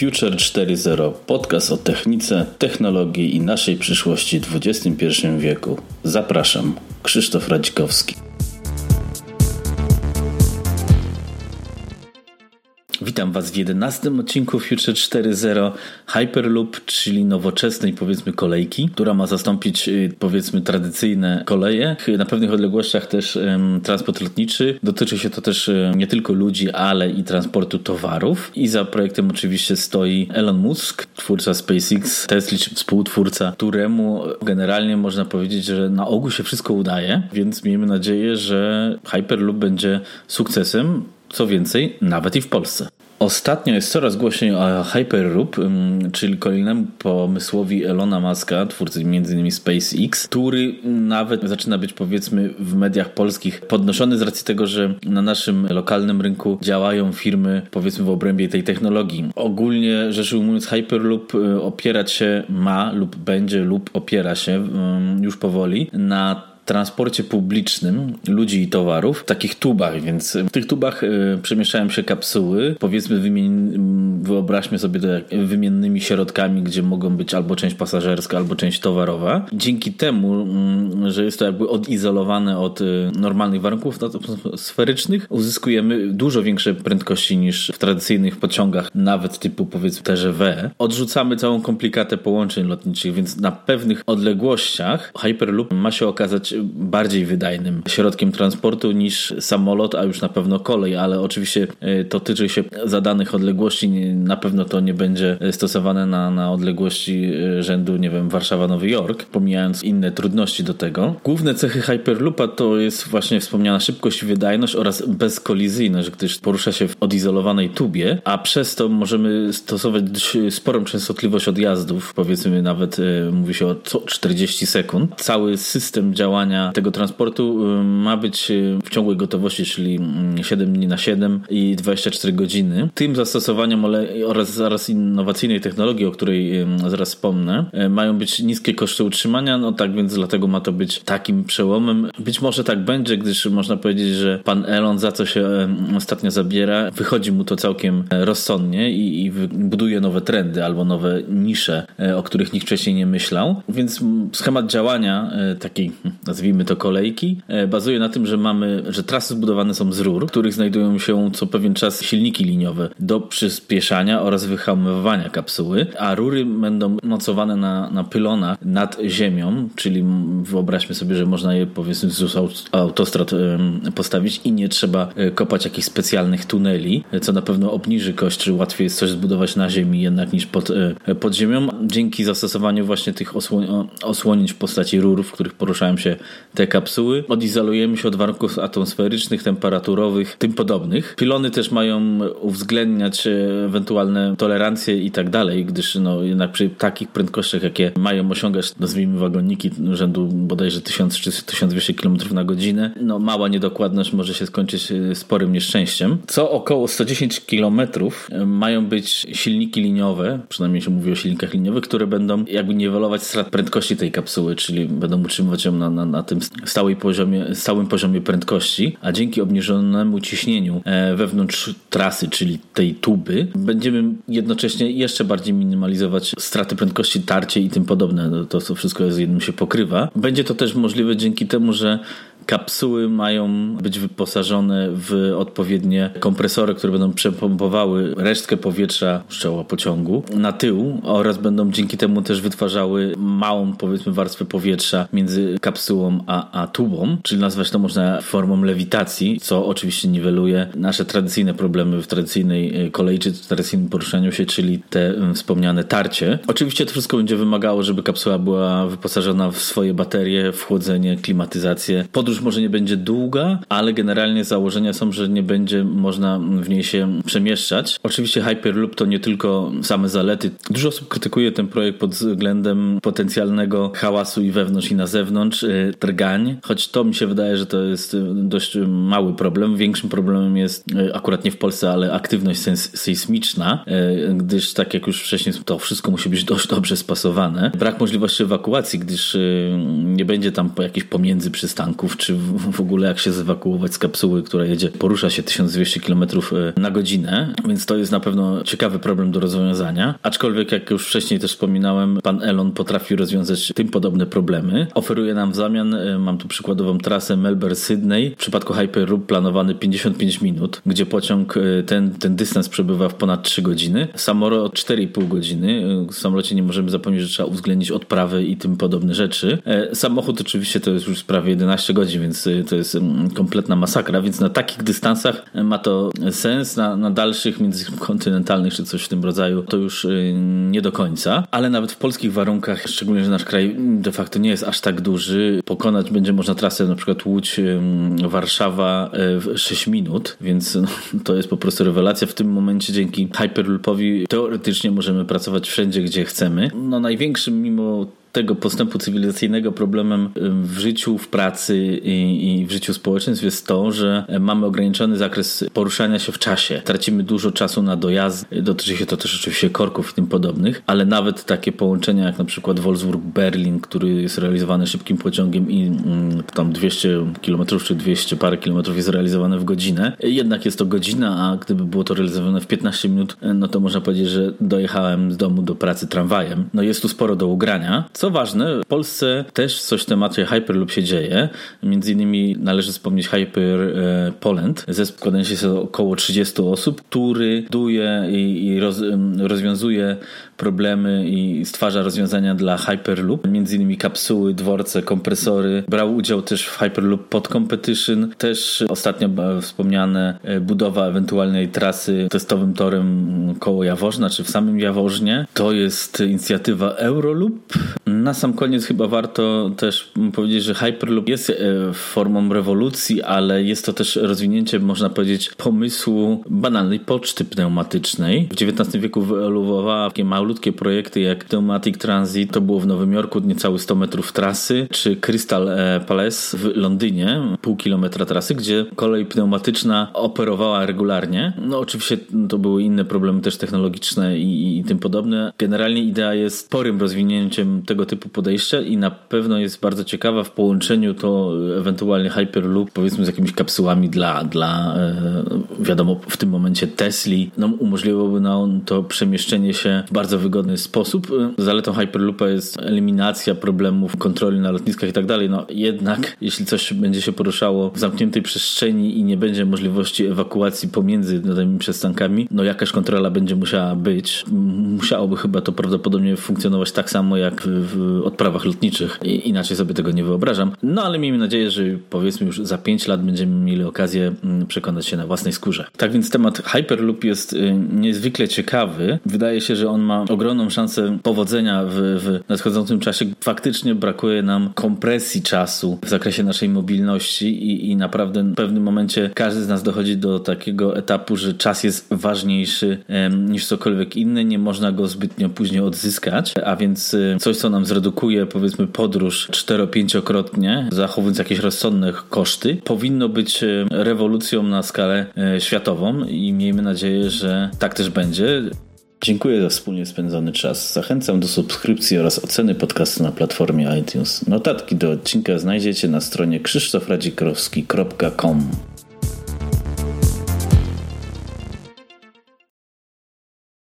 Future 4.0 podcast o technice, technologii i naszej przyszłości w XXI wieku. Zapraszam, Krzysztof Radzikowski. Witam Was w 11 odcinku Future 4.0 Hyperloop, czyli nowoczesnej powiedzmy kolejki, która ma zastąpić y, powiedzmy tradycyjne koleje. Na pewnych odległościach też um, transport lotniczy. Dotyczy się to też um, nie tylko ludzi, ale i transportu towarów. I za projektem oczywiście stoi Elon Musk, twórca SpaceX, Tesla, współtwórca, któremu generalnie można powiedzieć, że na ogół się wszystko udaje, więc miejmy nadzieję, że Hyperloop będzie sukcesem. Co więcej, nawet i w Polsce. Ostatnio jest coraz głośniej o Hyperloop, czyli kolejnemu pomysłowi Elona Muska, twórcy m.in. SpaceX, który nawet zaczyna być powiedzmy w mediach polskich podnoszony z racji tego, że na naszym lokalnym rynku działają firmy powiedzmy w obrębie tej technologii. Ogólnie rzecz ujmując Hyperloop y, opierać się ma lub będzie lub opiera się już powoli na transporcie publicznym ludzi i towarów w takich tubach, więc w tych tubach y, przemieszczają się kapsuły, powiedzmy wyobraźmy sobie to wymiennymi środkami, gdzie mogą być albo część pasażerska, albo część towarowa. Dzięki temu, mm, że jest to jakby odizolowane od y, normalnych warunków atmosferycznych, uzyskujemy dużo większe prędkości niż w tradycyjnych pociągach, nawet typu powiedzmy TGV. Odrzucamy całą komplikatę połączeń lotniczych, więc na pewnych odległościach Hyperloop ma się okazać bardziej wydajnym środkiem transportu niż samolot, a już na pewno kolej, ale oczywiście e, to tyczy się zadanych odległości. Na pewno to nie będzie stosowane na, na odległości e, rzędu, nie wiem, Warszawa-Nowy Jork, pomijając inne trudności do tego. Główne cechy Hyperloopa to jest właśnie wspomniana szybkość i wydajność oraz bezkolizyjność, gdyż porusza się w odizolowanej tubie, a przez to możemy stosować sporą częstotliwość odjazdów, powiedzmy nawet e, mówi się o 40 sekund. Cały system działania tego transportu y, ma być y, w ciągłej gotowości, czyli 7 mm, dni na 7 i 24 godziny. Tym zastosowaniem oraz zaraz innowacyjnej technologii, o której zaraz wspomnę, y, mają być niskie koszty utrzymania, no tak więc dlatego ma to być takim przełomem. Być może tak będzie, gdyż można powiedzieć, że pan Elon za co się ostatnio zabiera, wychodzi mu to całkiem rozsądnie i, i buduje nowe trendy albo nowe nisze, o których nikt wcześniej nie myślał. Więc schemat działania takiej, nazwijmy to kolejki, e, bazuje na tym, że mamy, że trasy zbudowane są z rur, w których znajdują się co pewien czas silniki liniowe do przyspieszania oraz wyhamowywania kapsuły, a rury będą mocowane na, na pylonach nad ziemią, czyli wyobraźmy sobie, że można je powiedzmy wzdłuż autostrad postawić i nie trzeba e, kopać jakichś specjalnych tuneli, co na pewno obniży koszt, czy łatwiej jest coś zbudować na ziemi jednak niż pod, e, pod ziemią. Dzięki zastosowaniu właśnie tych osłon osłonięć w postaci rur, w których poruszają się te kapsuły. Odizolujemy się od warunków atmosferycznych, temperaturowych, tym podobnych. Pilony też mają uwzględniać e, ewentualne tolerancje i tak dalej, gdyż no, jednak przy takich prędkościach, jakie mają osiągać, nazwijmy wagoniki rzędu bodajże 1000 czy 1200 km na godzinę, no mała niedokładność może się skończyć e, sporym nieszczęściem. Co około 110 km e, mają być silniki liniowe, przynajmniej się mówi o silnikach liniowych, które będą jakby niwelować strat prędkości tej kapsuły, czyli będą utrzymywać ją na, na, na tym stałej poziomie, stałym poziomie prędkości, a dzięki obniżonemu ciśnieniu e, wewnątrz trasy, czyli tej tuby, będziemy jednocześnie jeszcze bardziej minimalizować straty prędkości, tarcie i tym podobne. No, to, to wszystko z jednym się pokrywa. Będzie to też możliwe dzięki temu, że Kapsuły mają być wyposażone w odpowiednie kompresory, które będą przepompowały resztkę powietrza z czoła pociągu na tył oraz będą dzięki temu też wytwarzały małą, powiedzmy, warstwę powietrza między kapsułą a, a tubą, czyli nazwać to można formą lewitacji, co oczywiście niweluje nasze tradycyjne problemy w tradycyjnej e, kolei czy w tradycyjnym poruszaniu się, czyli te wspomniane tarcie. Oczywiście to wszystko będzie wymagało, żeby kapsuła była wyposażona w swoje baterie, w chłodzenie, klimatyzację. Podróż może nie będzie długa, ale generalnie założenia są, że nie będzie można w niej się przemieszczać. Oczywiście Hyperloop to nie tylko same zalety. Dużo osób krytykuje ten projekt pod względem potencjalnego hałasu i wewnątrz i na zewnątrz, y, drgań, choć to mi się wydaje, że to jest y, dość mały problem. Większym problemem jest y, akurat nie w Polsce, ale aktywność sejsmiczna, gdyż tak jak już wcześniej to wszystko musi być dość dobrze spasowane. Brak możliwości ewakuacji, gdyż nie będzie tam jakichś pomiędzy przystanków czy czy w ogóle jak się zewakuować z kapsuły, która jedzie, porusza się 1200 km e, na godzinę, więc to jest na pewno ciekawy problem do rozwiązania. Aczkolwiek, jak już wcześniej też wspominałem, pan Elon potrafi rozwiązać tym podobne problemy. Oferuje nam w zamian, e, mam tu przykładową trasę Melbourne-Sydney, w przypadku Hyperloop planowany 55 minut, gdzie pociąg e, ten, ten dystans przebywa w ponad 3 godziny. Samolot 4,5 godziny. W samolocie nie możemy zapomnieć, że trzeba uwzględnić odprawy i tym podobne rzeczy. Samochód oczywiście to jest już prawie 11 godzin, więc to jest mm, kompletna masakra, więc na takich dystansach ma to sens, na, na dalszych międzykontynentalnych czy coś w tym rodzaju to już y, nie do końca, ale nawet w polskich warunkach, szczególnie, że nasz kraj de facto nie jest aż tak duży, pokonać będzie można trasę na przykład Łódź, Warszawa y, w 6 minut, więc no, to jest po prostu rewelacja. W tym momencie dzięki Hyperloopowi teoretycznie możemy pracować wszędzie, gdzie chcemy. No największym mimo tego postępu cywilizacyjnego problemem w życiu, w pracy i, i, w życiu społeczeństw jest to, że mamy ograniczony zakres poruszania się w czasie. Tracimy dużo czasu na dojazd. Dotyczy się to też oczywiście korków i tym podobnych, ale nawet takie połączenia jak na przykład Wolfsburg-Berlin, który jest realizowany szybkim pociągiem i mm, tam 200 km czy 200 parę kilometrów jest realizowane w godzinę. Jednak jest to godzina, a gdyby było to realizowane w 15 minut, no to można powiedzieć, że dojechałem z domu do pracy tramwajem. No jest tu sporo do ugrania co ważne, w Polsce też coś w temacie Hyperloop się dzieje. Między innymi należy wspomnieć Hyper e, Poland. Zespół składający się z około 30 osób, który buduje i roz, rozwiązuje problemy i stwarza rozwiązania dla Hyperloop. Między innymi kapsuły, dworce, kompresory. Brał udział też w Hyperloop Pod Competition. Też ostatnio wspomniane e, budowa ewentualnej trasy testowym torem koło Jaworzna, czy w samym Jaworznie. To jest inicjatywa Euroloop. Na sam koniec chyba warto też powiedzieć, że Hyperloop jest e, formą rewolucji, ale jest to też rozwinięcie, można powiedzieć, pomysłu banalnej poczty pneumatycznej. W XIX wieku wyewoluowała takie malutkie projekty jak Pneumatic Transit, to było w Nowym Jorku niecałe 100 metrów trasy, czy Crystal e, Palace w Londynie, pół kilometra trasy, gdzie kolej pneumatyczna operowała regularnie. No oczywiście to były inne problemy też technologiczne i, i tym podobne. Generalnie idea jest sporym rozwinięciem tego typu podejścia i na pewno jest bardzo ciekawa w połączeniu to ewentualnie Hyperloop powiedzmy z jakimiś kapsułami dla, dla e, wiadomo w tym momencie Tesli. No, umożliwiłoby nam to przemieszczenie się w bardzo wygodny sposób. Zaletą Hyperloopa jest eliminacja problemów kontroli na lotniskach i tak dalej. No jednak jeśli coś będzie się poruszało w zamkniętej przestrzeni i nie będzie możliwości ewakuacji pomiędzy danymi przystankami, no jakaś kontrola będzie musiała być. Musiałoby chyba to prawdopodobnie funkcjonować tak samo jak w, w odprawach lotniczych. I, inaczej sobie tego nie wyobrażam. No ale miejmy nadzieję, że powiedzmy już za 5 lat będziemy mieli okazję mm, przekonać się na własnej skórze. Tak więc temat Hyperloop jest y, niezwykle ciekawy. Wydaje się, że on ma ogromną szansę powodzenia w, w nadchodzącym czasie. Faktycznie brakuje nam kompresji czasu w zakresie naszej mobilności i, i naprawdę w pewnym momencie każdy z nas dochodzi do takiego etapu, że czas jest ważniejszy niż cokolwiek inny. Nie można go zbytnio później odzyskać, a więc y, coś, co nam zredukuje powiedzmy podróż cztero-pięciokrotnie, zachowując jakieś rozsądne koszty, powinno być y, rewolucją na skalę y, światową i miejmy nadzieję, że tak też będzie. Dziękuję za wspólnie spędzony czas. Zachęcam do subskrypcji oraz oceny podcastu na platformie iTunes. Notatki do odcinka znajdziecie na stronie krzysztofradzikrowski.com.